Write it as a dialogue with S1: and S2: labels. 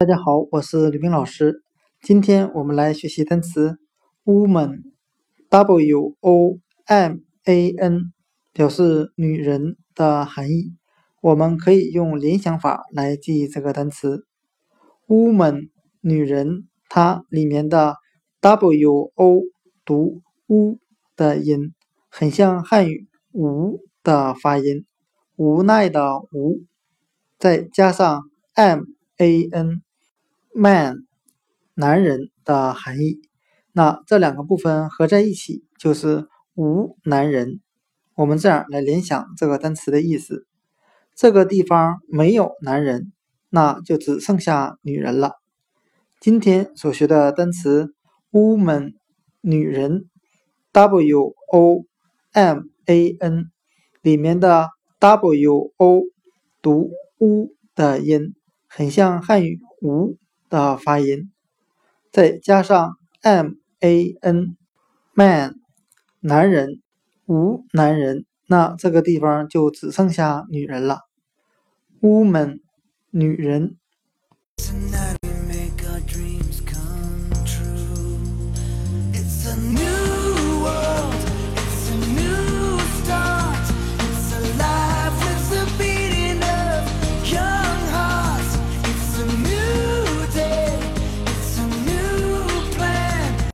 S1: 大家好，我是吕冰老师。今天我们来学习单词 woman，w o m a n，表示女人的含义。我们可以用联想法来记忆这个单词 woman，女人，它里面的 w o 读 u 的音，很像汉语无的发音，无奈的无，再加上 m a n。man，男人的含义，那这两个部分合在一起就是无男人。我们这样来联想这个单词的意思：这个地方没有男人，那就只剩下女人了。今天所学的单词 woman，女人，w o m a n，里面的 w o 读 u 的音，很像汉语无。的发音，再加上 m a n man 男人无男人，那这个地方就只剩下女人了。woman 女人。It's a new